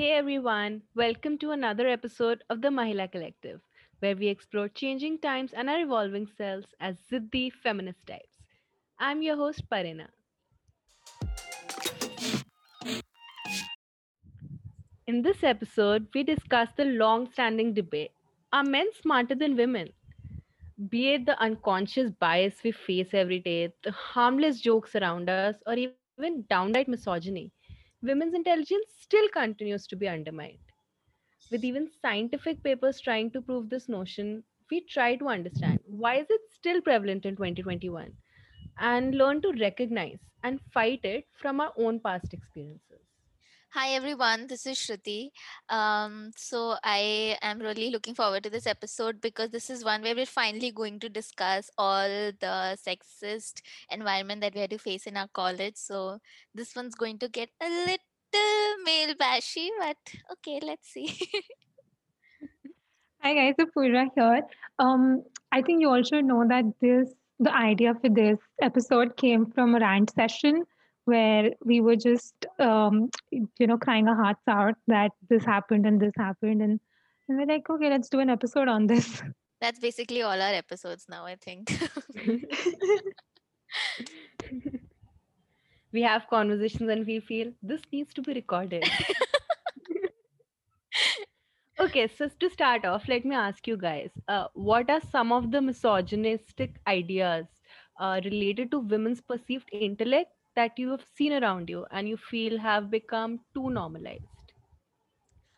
Hey everyone, welcome to another episode of the Mahila Collective, where we explore changing times and our evolving selves as Ziddi feminist types. I'm your host Parina. In this episode, we discuss the long standing debate Are men smarter than women? Be it the unconscious bias we face every day, the harmless jokes around us, or even downright misogyny, women's intelligence still continues to be undermined. With even scientific papers trying to prove this notion, we try to understand why is it still prevalent in 2021 and learn to recognize and fight it from our own past experiences. Hi everyone, this is Shruti. Um, so I am really looking forward to this episode because this is one where we're finally going to discuss all the sexist environment that we had to face in our college. So this one's going to get a little male bashy, but okay, let's see. Hi guys, so Purra here. Um, I think you should know that this the idea for this episode came from a rant session where we were just um, you know crying our hearts out that this happened and this happened and, and we're like okay let's do an episode on this That's basically all our episodes now, I think. we have conversations and we feel this needs to be recorded. okay, so to start off, let me ask you guys uh, what are some of the misogynistic ideas uh, related to women's perceived intellect that you have seen around you and you feel have become too normalized?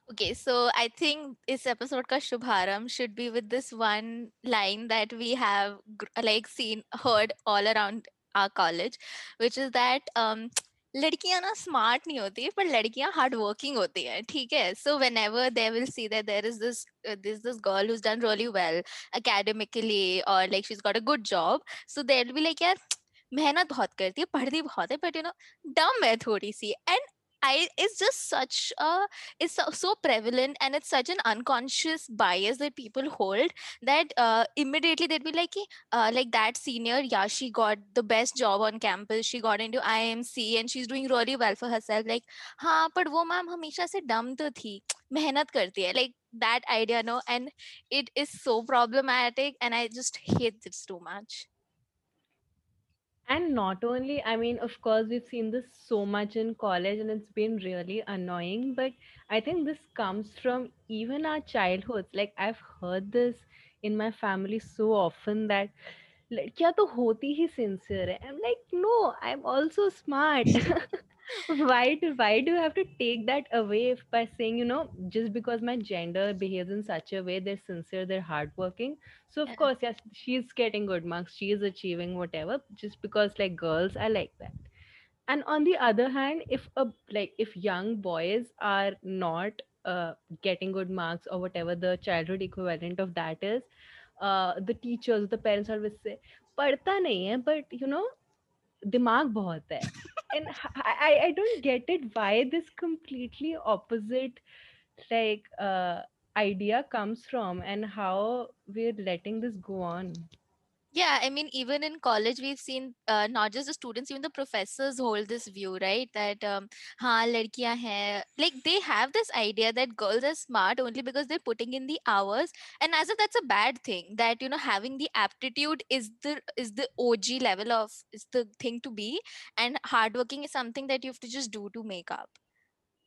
Okay, so I think this episode ka Shubharam should be with this one line that we have gr- like seen heard all around our college, which is that um लड़कियां ना smart नहीं होती पर लड़कियां hard working होती हैं ठीक है so whenever they will see that there is this this this girl who's done really well academically or like she's got a good job so they'll be like यार मेहनत बहुत करती है पढ़ती बहुत है बट यू नो डम है थोड़ी सी and I it's just such a it's so, so prevalent and it's such an unconscious bias that people hold that uh, immediately they'd be like uh, like that senior yeah she got the best job on campus she got into IMC and she's doing really well for herself like हाँ but वो ma'am हमेशा से डम तो थी मेहनत करती है like that idea no and it is so problematic and I just hate this too much And not only, I mean, of course, we've seen this so much in college and it's been really annoying, but I think this comes from even our childhoods. Like, I've heard this in my family so often that लड़कियां तो होती ही sincere है I'm like, no, I'm also smart. why do why do you have to take that away by saying you know just because my gender behaves in such a way they're sincere they're hardworking so of yeah. course yes she's getting good marks she is achieving whatever just because like girls are like that and on the other hand if a like if young boys are not uh, getting good marks or whatever the childhood equivalent of that is uh, the teachers the parents always say but you know दिमाग बहुत है and I, I I don't get it why this completely opposite like uh idea comes from and how we're letting this go on Yeah, I mean, even in college, we've seen uh, not just the students, even the professors hold this view, right? That, um, ladkiyan hai. like they have this idea that girls are smart only because they're putting in the hours, and as if that's a bad thing. That you know, having the aptitude is the is the OG level of is the thing to be, and hardworking is something that you have to just do to make up.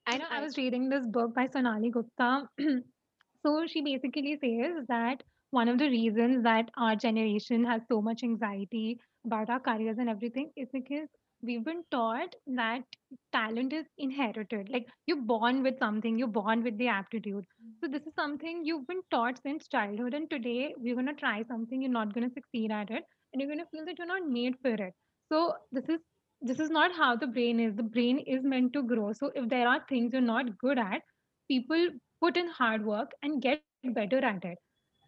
I know. I was reading this book by Sonali Gupta. so she basically says that one of the reasons that our generation has so much anxiety about our careers and everything is because we've been taught that talent is inherited. Like you're born with something you're born with the aptitude. So this is something you've been taught since childhood and today we're going to try something you're not going to succeed at it and you're going to feel that you're not made for it. So this is this is not how the brain is. The brain is meant to grow. So if there are things you're not good at people put in hard work and get better at it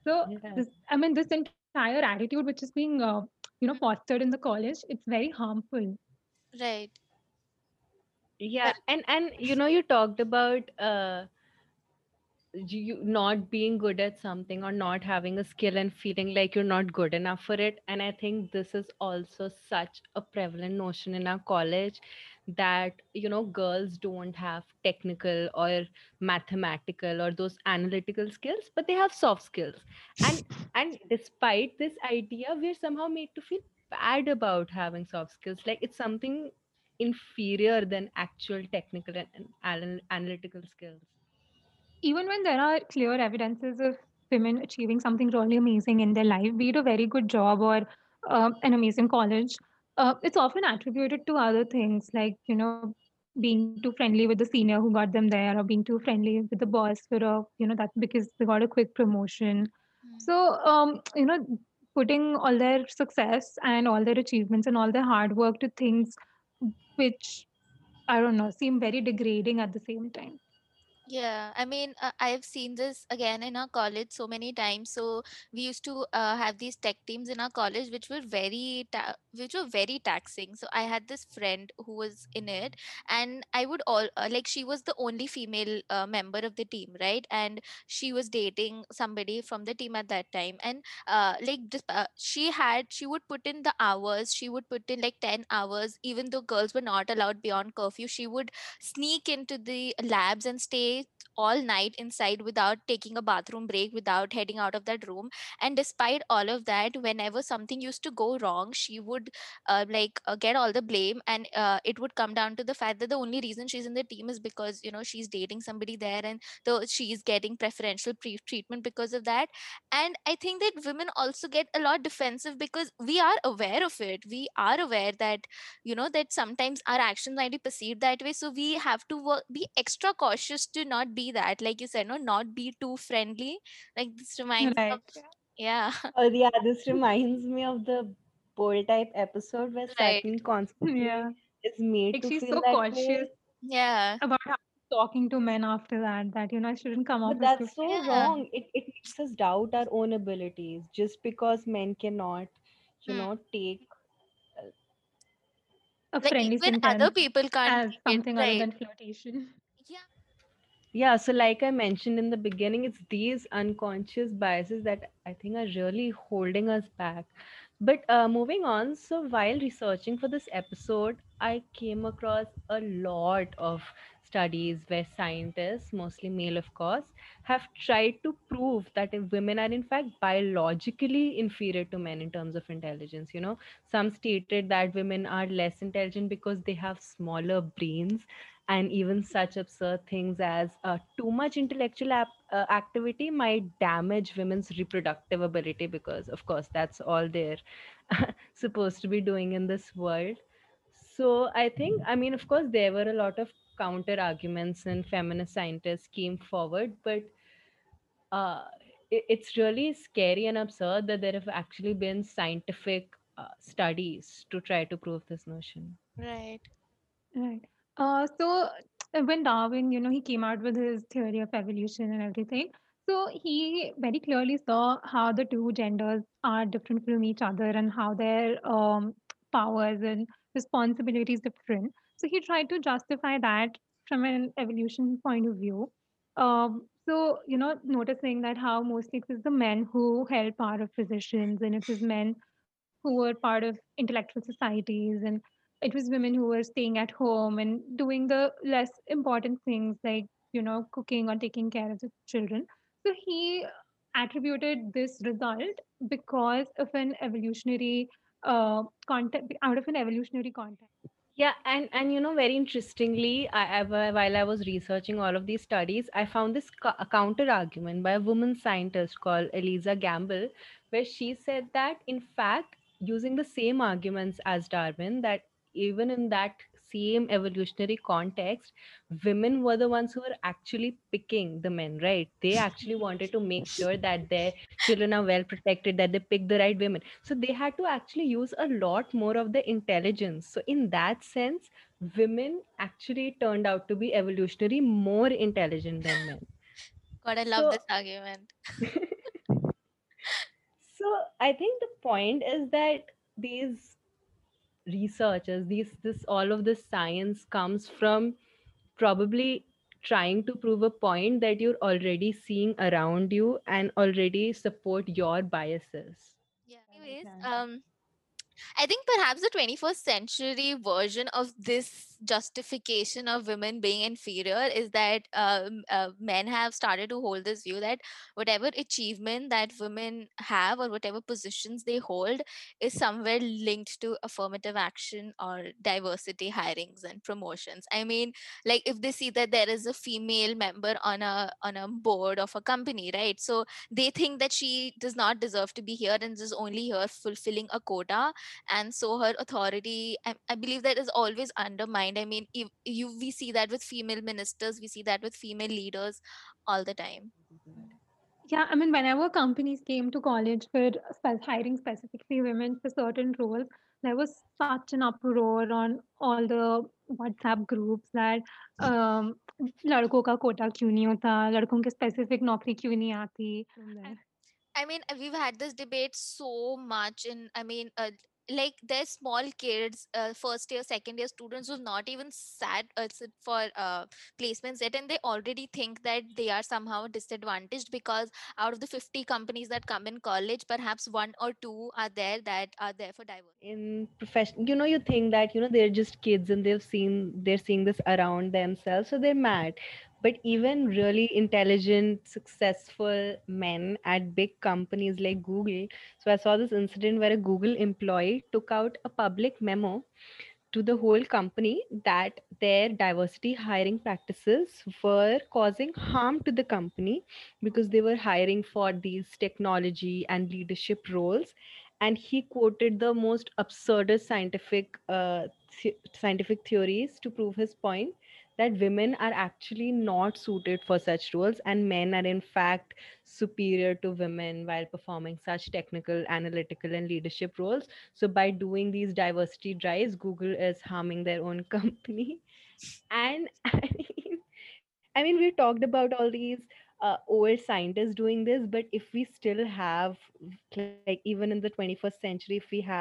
so this i mean this entire attitude which is being uh, you know fostered in the college it's very harmful. Right. Yeah and and you know you talked about uh you not being good at something or not having a skill and feeling like you're not good enough for it. And i think this is also such a prevalent notion in our college that you know girls don't have technical or mathematical or those analytical skills but they have soft skills. And and despite this idea we're somehow made to feel bad about having soft skills. Like it's something inferior than actual technical and, and anal- analytical skills. Even when there are clear evidences of women achieving something really amazing in their life, be it a very good job or uh, an amazing college, uh, it's often attributed to other things like, you know, being too friendly with the senior who got them there or being too friendly with the boss for a, you know, that's because they got a quick promotion. Mm. So, um, you know, putting all their success and all their achievements and all their hard work to things which, I don't know, seem very degrading at the same time. Yeah, I mean, uh, I've seen this again in our college so many times. So we used to uh, have these tech teams in our college, which were very, ta- which were very taxing. So I had this friend who was in it, and I would all uh, like she was the only female uh, member of the team, right? And she was dating somebody from the team at that time, and uh, like just, uh, she had, she would put in the hours. She would put in like ten hours, even though girls were not allowed beyond curfew. She would sneak into the labs and stay all night inside without taking a bathroom break without heading out of that room. And despite all of that whenever something used to go wrong she would uh, like uh, get all the blame. And uh, it would come down to the fact that the only reason she's in the team is because you know she's dating somebody there and though she's getting preferential pre- treatment because of that. And i think that women also get a lot defensive because we are aware of it. We are aware that you know that sometimes our actions might be perceived that way. So we have to work, be extra cautious to not be that like you said no not be too friendly like this reminds of yeah Oh, yeah, this reminds me of the bold type episode where right Sutton Yeah. constantly is made Like to she's feel so that cautious way. yeah about how talking to men after that, that, you know, I shouldn't come off But as too that's so yeah wrong. It, it makes us doubt our own abilities just because men cannot, you hmm. know, take. uh, a like friendly even other people can't as take it something other right than flirtation. Yeah so like I mentioned in the beginning, it's these unconscious biases that I think are really holding us back. But uh, moving on, so while researching for this episode, I came across a lot of studies where scientists, mostly male of course, have tried to prove that women are in fact biologically inferior to men in terms of intelligence. You know, some stated that women are less intelligent because they have smaller brains and even such absurd things as uh, too much intellectual ap- uh, activity might damage women's reproductive ability because of course that's all they're supposed to be doing in this world. So i think i mean of course there were a lot of counter arguments and feminist scientists came forward but uh, it, it's really scary and absurd that there have actually been scientific uh, studies to try to prove this notion. Right. Right. Uh, so uh, when Darwin, you know, he came out with his theory of evolution and everything. So he very clearly saw how the two genders are different from each other and how their um, powers and responsibilities different. So he tried to justify that from an evolution point of view. Um, so you know, noticing that how mostly it was the men who held power of positions, and it was men who were part of intellectual societies, and it was women who were staying at home and doing the less important things like you know cooking or taking care of the children. So he attributed this result because of an evolutionary uh, context out of an evolutionary context. Yeah, and and you know, very interestingly, I, while I was researching all of these studies, I found this co- a counter argument by a woman scientist called Eliza Gamble, where she said that in fact, using the same arguments as Darwin, that even in that same evolutionary context, women were the ones who were actually picking the men, right? They actually wanted to make sure that their children are well protected, that they pick the right women. So they had to actually use a lot more of the intelligence. So in that sense women actually turned out to be evolutionary more intelligent than men. God i love so this argument. So i think the point is that these researchers these this all of this science comes from probably trying to prove a point that you're already seeing around you and already support your biases Yeah. Yeah, Anyways, um, I think perhaps the 21st century version of this justification of women being inferior is that um, uh, men have started to hold this view that whatever achievement that women have or whatever positions they hold is somewhere linked to affirmative action or diversity hirings and promotions. I mean, like if they see that there is a female member on a on a board of a company, right? So they think that she does not deserve to be here and is only here fulfilling a quota and so her authority I, I believe that is always undermined i mean if you we see that with female ministers we see that with female leaders all the time Yeah, I mean, whenever companies came to college for spe- hiring specifically women for certain roles, there was such an uproar on all the WhatsApp groups that um, लड़कों का कोटा क्यों नहीं होता लड़कों के specific नौकरी क्यों नहीं आती from there And I mean, uh, we've had this debate so much, and I mean, uh, like there's small kids, uh, first year, second year students who've not even sat uh, for uh, placements yet, and they already think that they are somehow disadvantaged because out of the 50 companies that come in college, perhaps one or two are there that are there for diversity. in profession you know you think that you know they're just kids and they've seen they're seeing this around themselves so they're mad but even really intelligent successful men at big companies like google. So i saw this incident where a google employee took out a public memo to the whole company that their diversity hiring practices were causing harm to the company because they were hiring for these technology and leadership roles. And he quoted the most absurdist scientific uh, th- scientific theories to prove his point that women are actually not suited for such roles and men are in fact superior to women while performing such technical analytical and leadership roles. So by doing these diversity drives google is harming their own company. And i mean i mean we talked about all these uh, old scientists doing this but if we still have like even in the 21st century if we have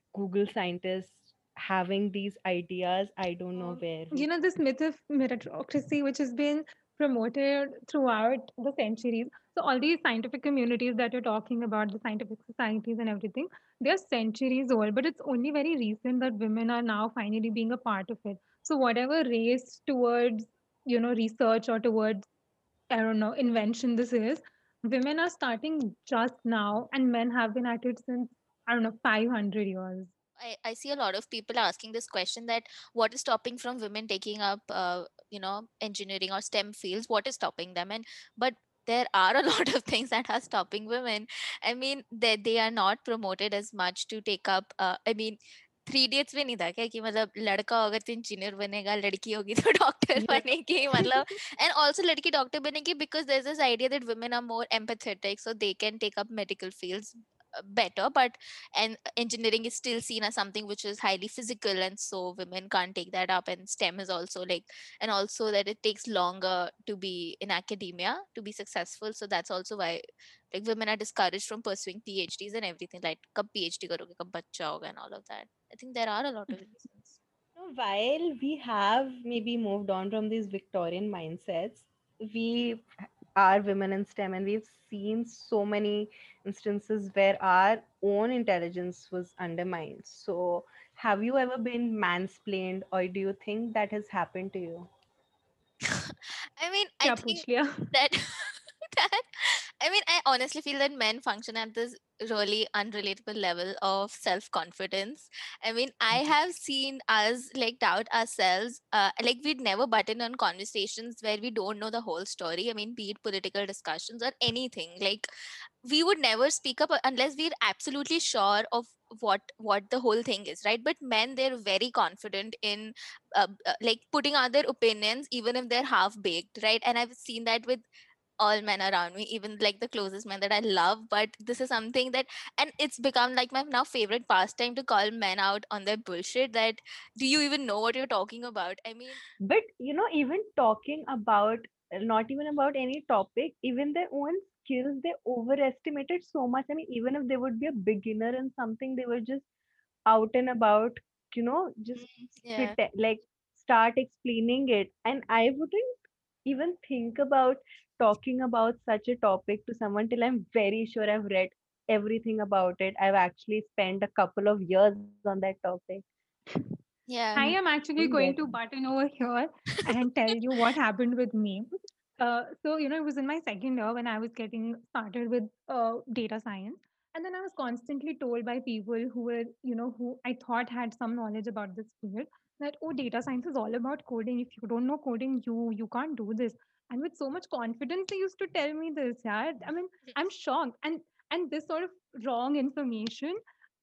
google scientists having these ideas i don't know um, where. you know this myth of meritocracy which has been promoted throughout the centuries. So all these scientific communities that you're talking about the scientific societies and everything they're centuries old but it's only very recent that women are now finally being a part of it. So whatever race towards you know research or towards i don't know invention this is women are starting just now and men have been at it since i don't know 500 years I, I see a lot of people asking this question that what is stopping from women taking up uh, you know engineering or stem fields what is stopping them and but there are a lot of things that are stopping women i mean they, they are not promoted as much to take up uh, i mean three idiots में नहीं था क्या कि मतलब लड़का होगा तो engineer बनेगा लड़की होगी तो डॉक्टर yeah बनेगी मतलब and also लड़की डॉक्टर बनेगी because there's this idea that women are more empathetic so they can take up medical fields uh, uh, better but and engineering is still seen as something which is highly physical and so women can't take that up and stem is also like and also that it takes longer to be in academia to be successful. So that's also why like women are discouraged from pursuing phds and everything like come phd karoge kab bachcha and all of that. I think there are a lot of mm-hmm. reasons. So while we have maybe moved on from these victorian mindsets we are women in STEM, and we've seen so many instances where our own intelligence was undermined. So, have you ever been mansplained, or do you think that has happened to you? I mean, I think that that I mean, I honestly feel that men function at this really unrelatable level of self confidence. I mean, I have seen us like doubt ourselves. Uh, like we'd never button on conversations where we don't know the whole story. I mean, be it political discussions or anything. Like we would never speak up unless we're absolutely sure of what what the whole thing is right but men they're very confident in uh, uh, like putting out their opinions even if they're half baked right and i've seen that with all men around me, even like the closest men that I love. But this is something that, and it's become like my now favorite pastime to call men out on their bullshit. That do you even know what you're talking about? I mean, But you know, even talking about not even about any topic, even their own skills, they overestimated so much. I mean, even if they would be a beginner in something, they were just out and about, you know, just mm, yeah, prete- like start explaining it. And I wouldn't even think about talking about such a topic to someone till I'm very sure I've read everything about it. I've actually spent a couple of years on that topic. Yeah. I am actually going to button over here and tell you what happened with me. Uh, so, you know, it was in my second year when I was getting started with uh, data science. And then I was constantly told by people who were, you know, who I thought had some knowledge about this field that, oh, data science is all about coding. If you don't know coding, you you can't do this. And with so much confidence, they used to tell me this. Yeah, I mean, I'm shocked. And and this sort of wrong information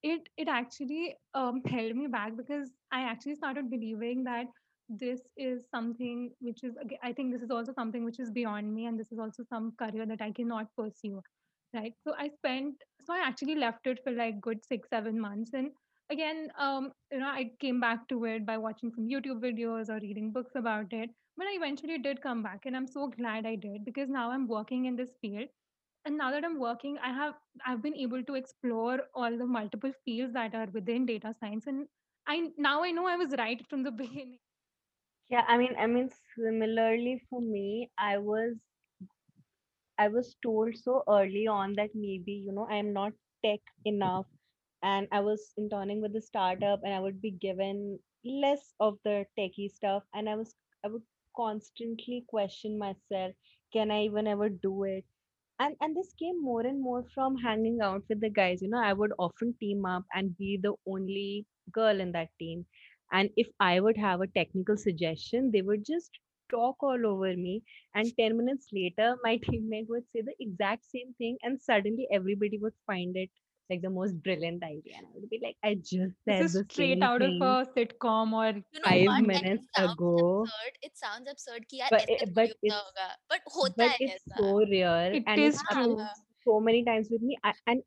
it it actually um, held me back because I actually started believing that this is something which is I think this is also something which is beyond me and this is also some career that I cannot pursue right so I spent so I actually left it for like good six seven months and again um you know I came back to it by watching some YouTube videos or reading books about it but I eventually did come back and I'm so glad I did because now I'm working in this field and now that i'm working i have i've been able to explore all the multiple fields that are within data science and i now i know i was right from the beginning Yeah, I mean, I mean, similarly for me, I was I was told so early on that maybe, you know, I'm not tech enough. And I was interning with the startup and I would be given less of the techie stuff. And I was, I would constantly question myself, can I even ever do it? And and this came more and more from hanging out with the guys. You know, I would often team up and be the only girl in that team. And if I would have a technical suggestion, they would just talk all over me and 10 minutes later my teammate would say the exact same thing and suddenly everybody would find it like the most brilliant idea. And I would be like, I just said this is straight out of a sitcom or you know, five minutes it ago. Absurd. It sounds absurd. Ki, but it, but, it's, but, hota but hai it's so real. It and is true. So many times with me. I, and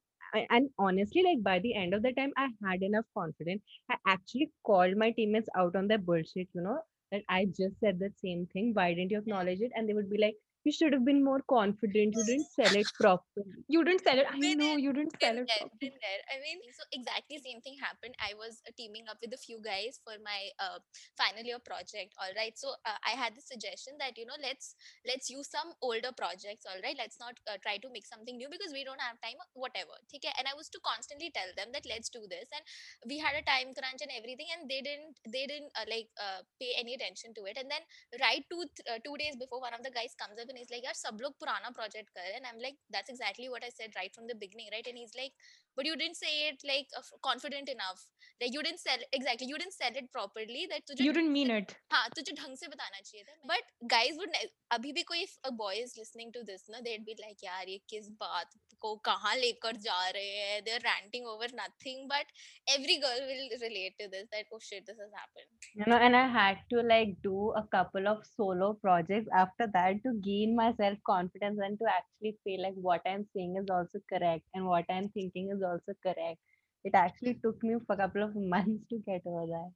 and honestly, like by the end of the time, I had enough confidence. I actually called my teammates out on their bullshit, you know, that I just said the same thing. Why didn't you acknowledge it? And they would be like, you should have been more confident you didn't sell it properly you didn't sell it i Been know in, you didn't been sell it there, properly been there. I mean, so exactly same thing happened. I was uh, teaming up with a few guys for my uh, final year project. All right, so uh, I had the suggestion that you know let's let's use some older projects. All right, let's not uh, try to make something new because we don't have time. Whatever. Okay, and I was to constantly tell them that let's do this, and we had a time crunch and everything, and they didn't they didn't uh, like uh, pay any attention to it. And then right two th- uh, two days before, one of the guys comes up and he's like, "यार सब लोग पुराना project कर रहे हैं." And I'm like, "That's exactly what I said right from the beginning, right?" And he's like, "But you didn't say it like uh, f- confident enough. Like you didn't sell exactly. You didn't sell it properly. That तुझे you ढंग didn't से mean it हाँ तुझे ढंग से बताना चाहिए था बट गाइज वुड अभी भी कोई a boy is listening to this ना they'd be like यार ये किस बात को कहाँ लेकर जा रहे हैं they're ranting over nothing but every girl will relate to this that oh shit this has happened you know and i had to like do a couple of solo projects after that to gain my self confidence and to actually feel like what i'm saying is also correct and what i'm thinking is also correct. It actually took me for a couple of months to get over that.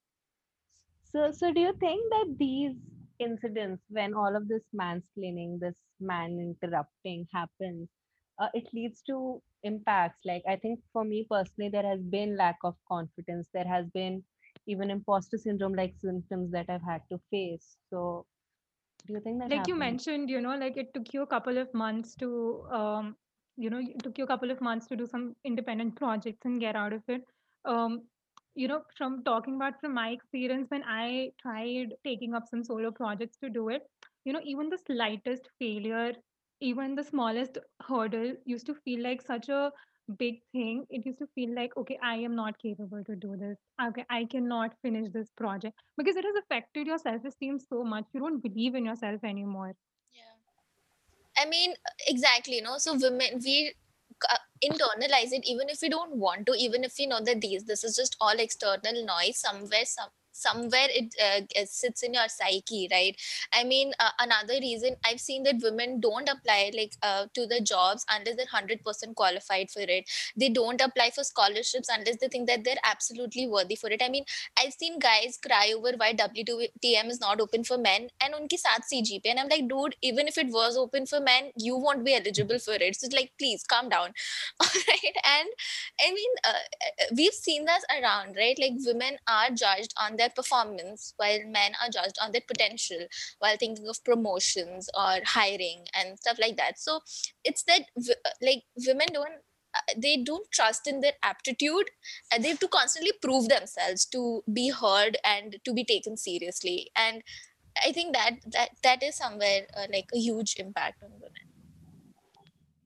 So so do you think that these incidents when all of this mansplaining this man interrupting happens uh, it leads to impacts? Like i think for me personally there has been lack of confidence. There has been even imposter syndrome like symptoms that I've had to face. So, do you think that like you mentioned you know like it took you a couple of months to um you know it took you a couple of months to do some independent projects and get out of it. Um you know from talking about from my experience when i tried taking up some solo projects to do it you know even the slightest failure even the smallest hurdle used to feel like such a big thing. It used to feel like okay i am not capable to do this. Okay i cannot finish this project. Because it has affected your self esteem so much you don't believe in yourself anymore i mean exactly you know so women we uh, internalize it even if we don't want to even if we know that these this is just all external noise somewhere some somewhere it uh, sits in your psyche right? I mean uh, another reason i've seen that women don't apply like uh, to the jobs unless they're 100% qualified for it. They don't apply for scholarships unless they think that they're absolutely worthy for it. I mean i've seen guys cry over why wtm is not open for men and unki saath cgp and i'm like dude even if it was open for men you won't be eligible for it. So it's like please calm down. All right and i mean uh, uh, we've seen this around right? Like women are judged on their their performance while men are judged on their potential while thinking of promotions or hiring and stuff like that. So it's that like women don't uh, they don't trust in their aptitude and they have to constantly prove themselves to be heard and to be taken seriously. And i think that that that is somewhere uh, like a huge impact on women.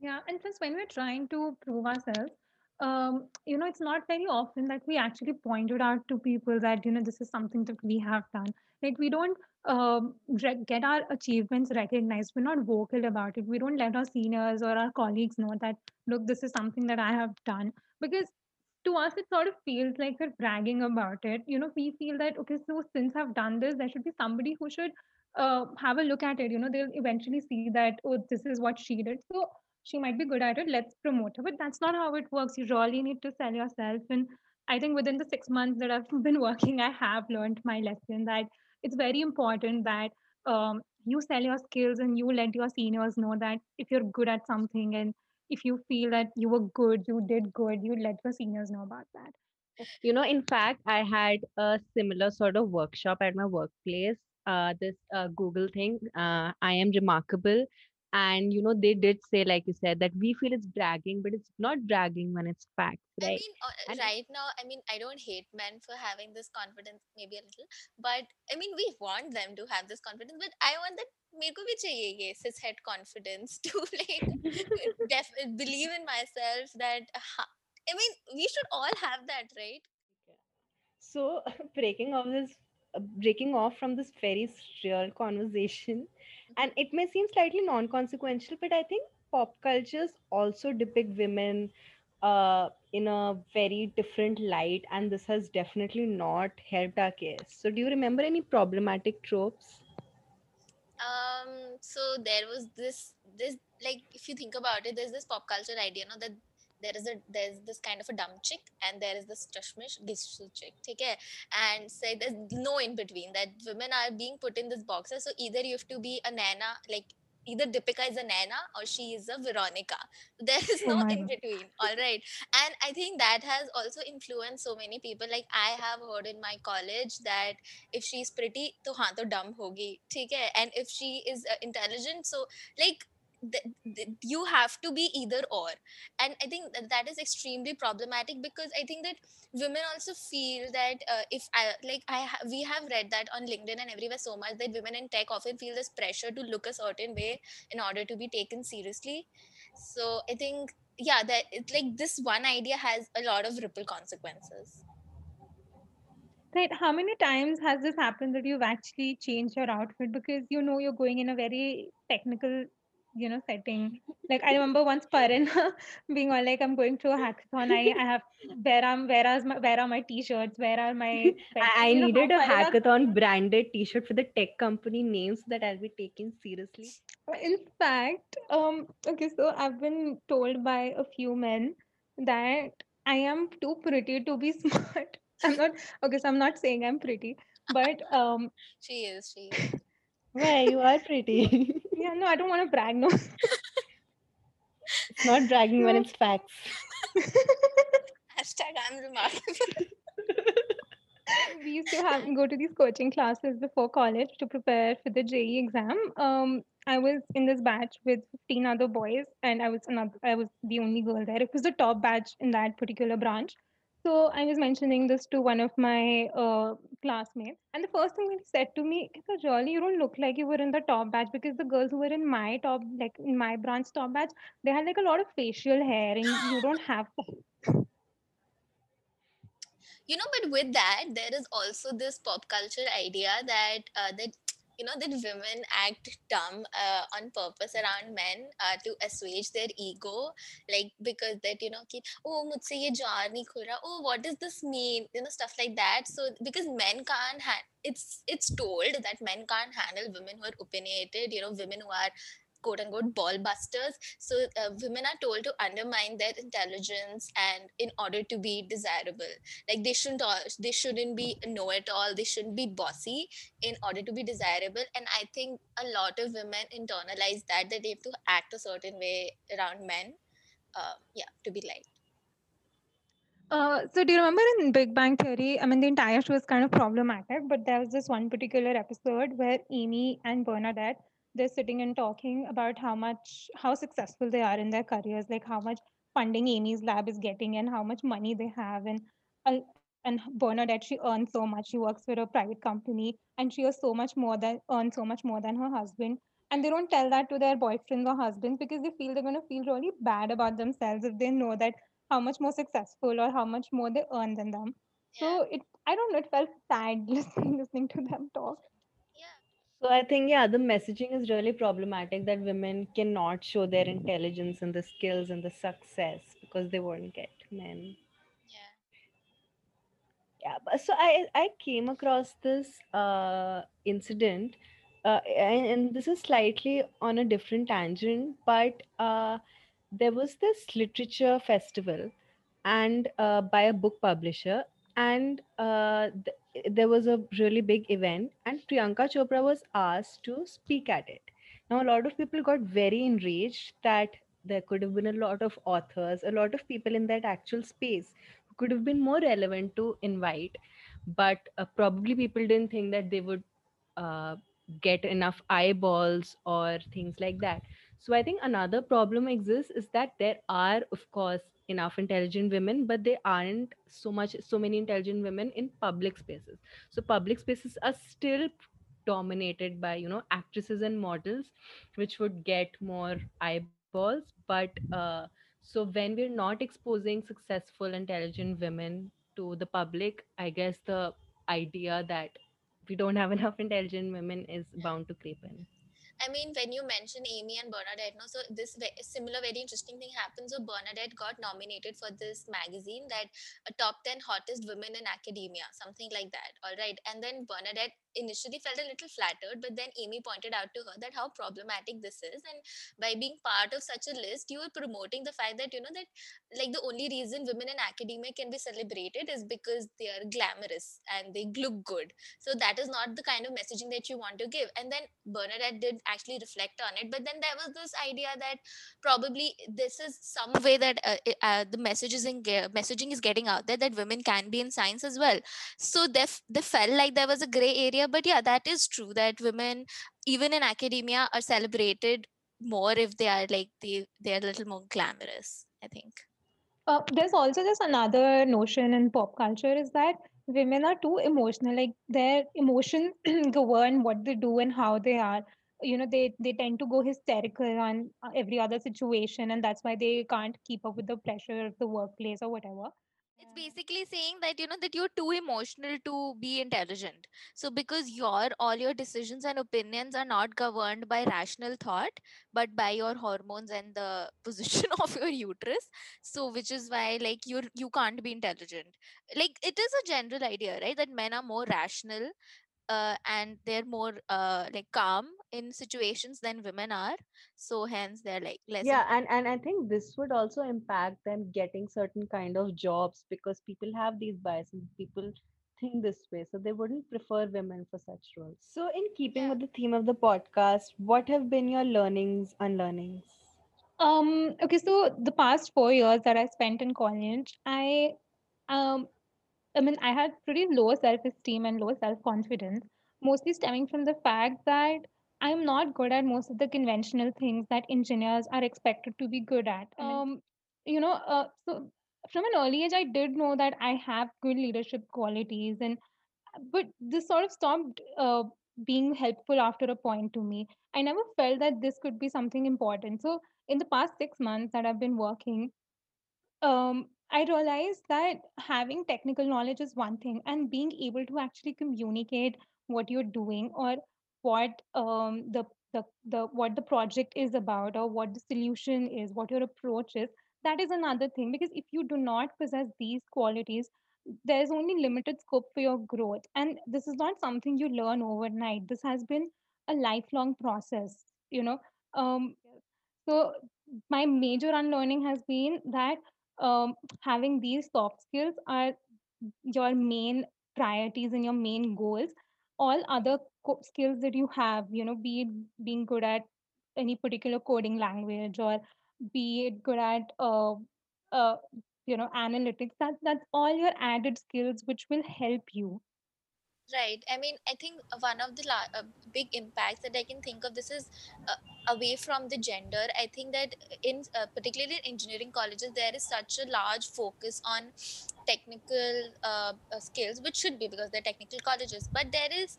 Yeah, and since when we're trying to prove ourselves, um, you know, it's not very often that we actually pointed out to people that, you know, this is something that we have done. Like, we don't um, get our achievements recognized. We're not vocal about it. We don't let our seniors or our colleagues know that, look, this is something that I have done. Because to us, it sort of feels like we're bragging about it. You know, we feel that, okay, so since I've done this, there should be somebody who should uh, have a look at it. You know, they'll eventually see that, oh, this is what she did. So, she might be good at it let's promote her but that's not how it works you really need to sell yourself and i think within the six months that i've been working i have learned my lesson that it's very important that um, you sell your skills and you let your seniors know that if you're good at something and if you feel that you were good you did good you let your seniors know about that You know, in fact, I had a similar sort of workshop at my workplace. Uh, this uh, Google thing, uh, I am remarkable And, you know, they did say, like you said, that we feel it's bragging, but it's not bragging when it's facts, I right? mean, uh, And right now, I mean, I don't hate men for having this confidence, maybe a little, but I mean, we want them to have this confidence, but I want that मेरे को भी चाहिए ये cis het confidence to like def- believe in myself that uh, I mean, we should all have that, right? so, breaking off this, uh, breaking off from this very real conversation, and it may seem slightly non-consequential, but I think pop cultures also depict women uh, in a very different light, and this has definitely not helped our case. So, do you remember any problematic tropes? Um, so there was this this like if you think about it, there's this pop culture idea, you know that there is a there's this kind of a dumb chick and there is this tushmish gishu chick, okay? And say there's no in between that women are being put in this boxes. So either you have to be a Naina, like either Deepika is a Naina or she is a Veronica. There is oh no my in between. All right. And I think that has also influenced so many people. Like I have heard in my college that if she's pretty, to haan to dumb hogi. hai? And if she is uh, intelligent, so like th- th- you have to be either or. And i think that, that is extremely problematic because i think that women also feel that uh, if i like i ha- we have read that on linkedin and everywhere so much that women in tech often feel this pressure to look a certain way in order to be taken seriously. So i think yeah that it's like this one idea has a lot of ripple consequences. Right. How many times has this happened that you've actually changed your outfit? Because you know you're going in a very technical, you know, setting? Like I remember once Paran being all like, "I'm going to a hackathon. I, I have where am where are my where are my t-shirts? Where are my? I, I You know needed a Paran hackathon branded T-shirt for the tech company names that I'll be taken seriously. In fact, um, okay, so I've been told by a few men that I am too pretty to be smart. I'm not okay, so I'm not saying I'm pretty, but um, she is she is Why you are pretty? Yeah, no, I don't want to brag, no. it's not bragging when it's facts. hashtag i'm remarkable we used to have go to these coaching classes before college to prepare for the JEE exam. Um, I was in this batch with 15 other boys, and I was another. I was the only girl there. It was the top batch in that particular branch. So I was mentioning this to one of my uh, classmates, and the first thing that he said to me is, "Oh, "Jolly, you don't look like you were in the top batch because the girls who were in my top, like in my branch top batch, they had like a lot of facial hair, and you don't have you know but with that there is also this pop culture idea that uh, that you know that women act dumb uh, on purpose around men uh, to assuage their ego like because that you know ki, oh ye jar nahi khul raha. Oh what does this mean? You know stuff like that. So because men can't ha- it's it's told that men can't handle women who are opinionated you know women who are quote unquote ball busters so uh, women are told to undermine their intelligence and in order to be desirable. Like they shouldn't all, they shouldn't be know it all they shouldn't be bossy in order to be desirable. And i think a lot of women internalize that that they have to act a certain way around men uh, yeah to be liked. Uh, so do you remember in Big Bang Theory? I mean, the entire show is kind of problematic, but there was this one particular episode where Amy and Bernadette they're sitting and talking about how much how successful they are in their careers, like how much funding Amy's lab is getting and how much money they have, and uh, and Bernadette she earns so much. She works for a private company, and she earns so much more than earns so much more than her husband. And they don't tell that to their boyfriends or husbands because they feel they're going to feel really bad about themselves if they know that how much more successful or how much more they earn than them. Yeah. So it, I don't know, it felt sad listening listening to them talk. So I think yeah, the messaging is really problematic that women cannot show their intelligence and the skills and the success because they won't get men. Yeah. Yeah, but so I I came across this uh incident, uh, and, and this is slightly on a different tangent, but uh, there was this literature festival, and uh, by a book publisher, and uh, th- there was a really big event, and Priyanka Chopra was asked to speak at it. Now, a lot of people got very enraged that there could have been a lot of authors, a lot of people in that actual space who could have been more relevant to invite, but uh, probably people didn't think that they would uh, get enough eyeballs or things like that. So I think another problem exists is that there are, of course, enough intelligent women, but there aren't so much, so many intelligent women in public spaces. So public spaces are still dominated by you know actresses and models which would get more eyeballs but uh, so when we're not exposing successful intelligent women to the public i guess the idea that we don't have enough intelligent women is bound to creep in I mean, when you mention Amy and Bernadette, no, so this ve- similar very interesting thing happens. So Bernadette got nominated for this magazine that a top ten hottest women in academia, something like that. All right, and then Bernadette initially felt a little flattered, but then Amy pointed out to her that how problematic this is, and by being part of such a list, you are promoting the fact that you know that like the only reason women in academia can be celebrated is because they are glamorous and they look good. So that is not the kind of messaging that you want to give. And then bernadette did actually reflect on it but then there was this idea that probably this is some way that uh, uh, the message messaging is getting out there that women can be in science as well. So they, f- they felt like there was a gray area but yeah that is true that women even in academia are celebrated more if they are like they they are a little more glamorous i think Uh, there's also this another notion in pop culture is that women are too emotional. Like their emotions govern what they do and how they are. You know, they they tend to go hysterical on uh, every other situation, and that's why they can't keep up with the pressure of the workplace or whatever. It's hmm. basically saying that you know that you're too emotional to be intelligent. So because your all your decisions and opinions are not governed by rational thought but by your hormones and the position of your uterus. So which is why like you're you can't be intelligent. Like it is a general idea right that men are more rational uh, and they're more uh, like calm in situations than women are. So hence they're like less yeah and and i think this would also impact them getting certain kind of jobs because people have these biases people think this way so they wouldn't prefer women for such roles. So in keeping yeah. with the theme of the podcast what have been your learnings unlearnings? Um, okay, so the past four years that I spent in college, I um I mean, I had pretty low self esteem and low self confidence, mostly stemming from the fact that I'm not good at most of the conventional things that engineers are expected to be good at. Um, you know, uh, so from an early age, I did know that I have good leadership qualities, and but this sort of stopped uh, being helpful after a point to me. I never felt that this could be something important. So, in the past six months that I've been working, um, I realized that having technical knowledge is one thing, and being able to actually communicate what you're doing or what um, the, the the what the project is about or what the solution is, what your approach is, that is another thing. Because if you do not possess these qualities, there's only limited scope for your growth, and this is not something you learn overnight. This has been a lifelong process. You know, um, so my major unlearning has been that um, having these soft skills are your main priorities and your main goals. All other co- skills that you have, you know, be it being good at any particular coding language or be it good at uh, uh, you know analytics that that's all your added skills which will help you Right. I mean, I think one of the la- uh, big impacts that I can think of this is uh, away from the gender. I think that in uh, particularly in engineering colleges, there is such a large focus on technical uh, uh, skills, which should be because they're technical colleges. But there is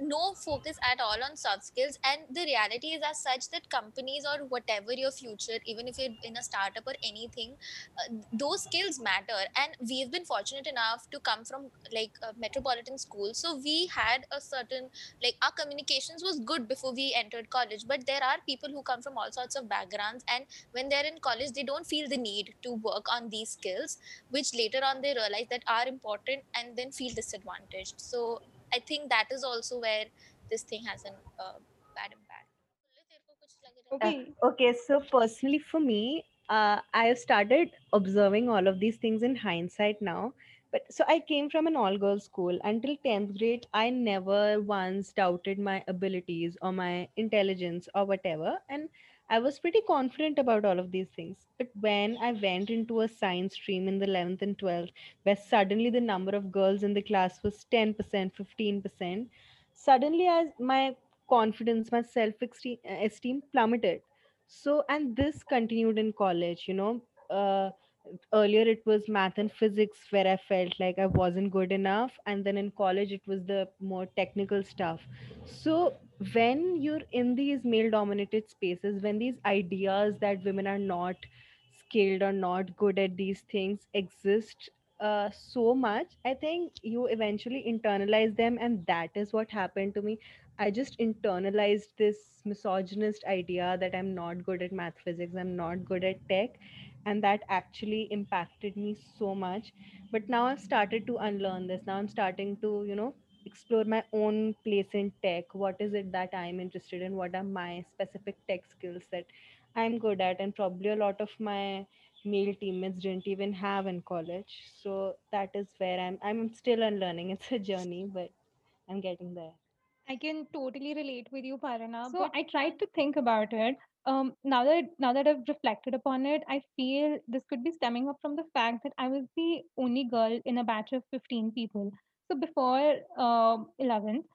no focus at all on soft skills. And the reality is as such that companies or whatever your future even if you're in a startup or anything uh, those skills matter. And we've been fortunate enough to come from like a metropolitan school so we had a certain like our communications was good before we entered college. But there are people who come from all sorts of backgrounds. And when they're in college they don't feel the need to work on these skills which later on they realize that are important and then feel disadvantaged. So I think that is also where this thing has a uh, bad impact. Okay. Uh, okay. So personally, for me, uh, I have started observing all of these things in hindsight now. But so I came from an all-girls school until tenth grade. I never once doubted my abilities or my intelligence or whatever, and I was pretty confident about all of these things. But when I went into a science stream in the 11th and 12th, where suddenly the number of girls in the class was 10%, 15%, suddenly as my confidence my self esteem plummeted so and this continued in college you know uh, earlier it was math and physics where i felt like i wasn't good enough and then in college it was the more technical stuff so when you're in these male dominated spaces when these ideas that women are not skilled or not good at these things exist uh, so much i think you eventually internalize them and that is what happened to me. I just internalized this misogynist idea that i'm not good at math physics i'm not good at tech and that actually impacted me so much. But now i've started to unlearn this. Now i'm starting to you know explore my own place in tech what is it that i'm interested in what are my specific tech skills that i'm good at and probably a lot of my male teammates didn't even have in college so that is where i'm i'm still unlearning it's a journey but i'm getting there I can totally relate with you, Parana. So but I tried to think about it. Um, now that now that I've reflected upon it, I feel this could be stemming up from the fact that I was the only girl in a batch of 15 people. So before um 11th,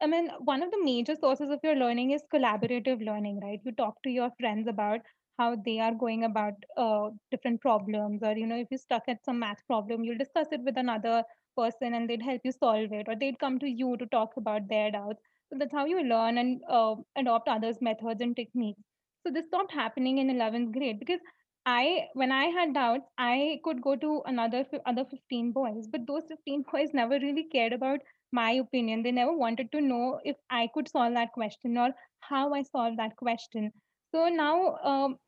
I mean, one of the major sources of your learning is collaborative learning, right? You talk to your friends about how they are going about uh, different problems, or you know, if you're stuck at some math problem, you'll discuss it with another person and they'd help you solve it or they'd come to you to talk about their doubts so that's how you learn and uh, adopt others methods and techniques so this stopped happening in 11th grade because i when i had doubts i could go to another other 15 boys but those 15 boys never really cared about my opinion. They never wanted to know if i could solve that question or how i solved that question. So now um,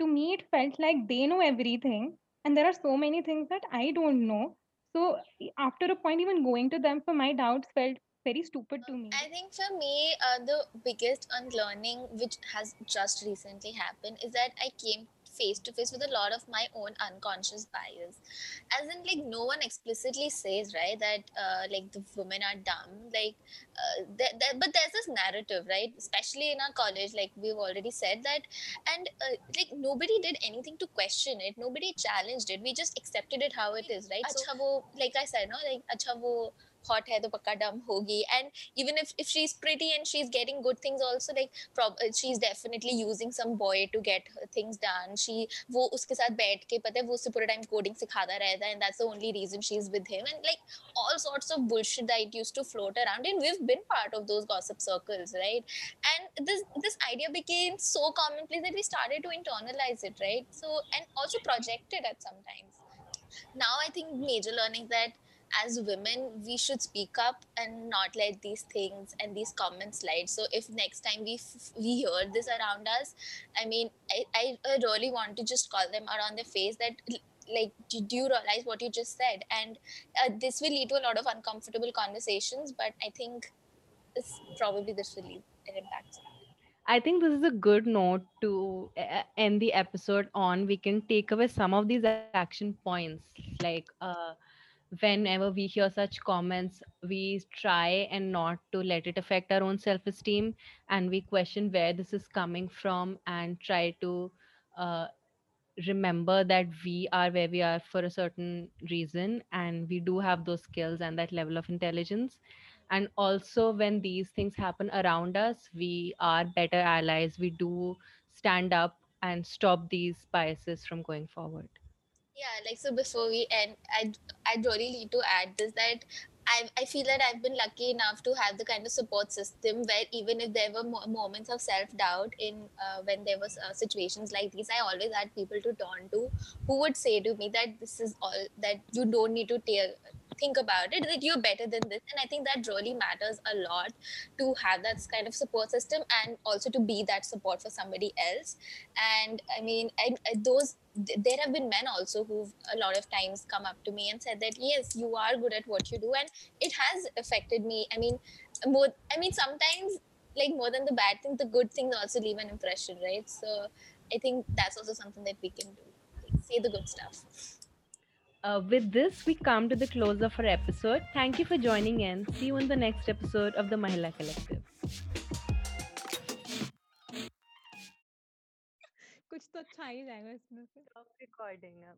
to me it felt like they know everything and there are so many things that i don't know. So after a point, even going to them for my doubts felt very stupid to me. I think for me, uh, the biggest unlearning which has just recently happened is that I came face to face with a lot of my own unconscious bias. As in like no one explicitly says right that uh, like the women are dumb like uh, th- th- but there's this narrative right especially in our college like we've already said that and uh, like nobody did anything to question it nobody challenged it we just accepted it how it is right? So, like i said no like acha wo hot hai to pakka dumb hogi. And even if, if she's pretty and she's getting good things also like prob- she's definitely using some boy to get things done. She wo uske saath baith ke pata hai wo usse pura time coding sikhata rehta and that's the only reason she's with him. And like all sorts of bullshit that used to float around. And we've been part of those gossip circles right? And this this idea became so commonplace that we started to internalize it right? So and also projected at at sometimes. Now i think major learning that as women we should speak up and not let these things and these comments slide so if next time we f- we hear this around us i mean I, I really want to just call them out on the face that like do you realize what you just said and uh, this will lead to a lot of uncomfortable conversations but i think this probably this will leave an impact I think this is a good note to uh, end the episode on. We can take away some of these action points. Like, uh, whenever we hear such comments, we try and not to let it affect our own self esteem and we question where this is coming from and try to uh, remember that we are where we are for a certain reason and we do have those skills and that level of intelligence. And also when these things happen around us we are better allies. We do stand up and stop these biases from going forward Yeah, like so before we end, I I really need to add this that I I feel that I've been lucky enough to have the kind of support system where even if there were mo- moments of self doubt in uh, when there was uh, situations like these, I always had people to turn to who would say to me that this is all that you don't need to tear, think about it that you're better than this. And i think that really matters a lot to have that kind of support system and also to be that support for somebody else. And i mean I, I, uh, those there have been men also who've a lot of times come up to me and said that yes you are good at what you do. And it has affected me. I mean more i mean sometimes like more than the bad things the good things also leave an impression right? So i think that's also something that we can do. Like, say the good stuff uh, with this we come to the close of our episode thank you for joining in see you in the next episode of the mahila collective कुछ तो अच्छा ही जाएगा इसमें से Stop recording अब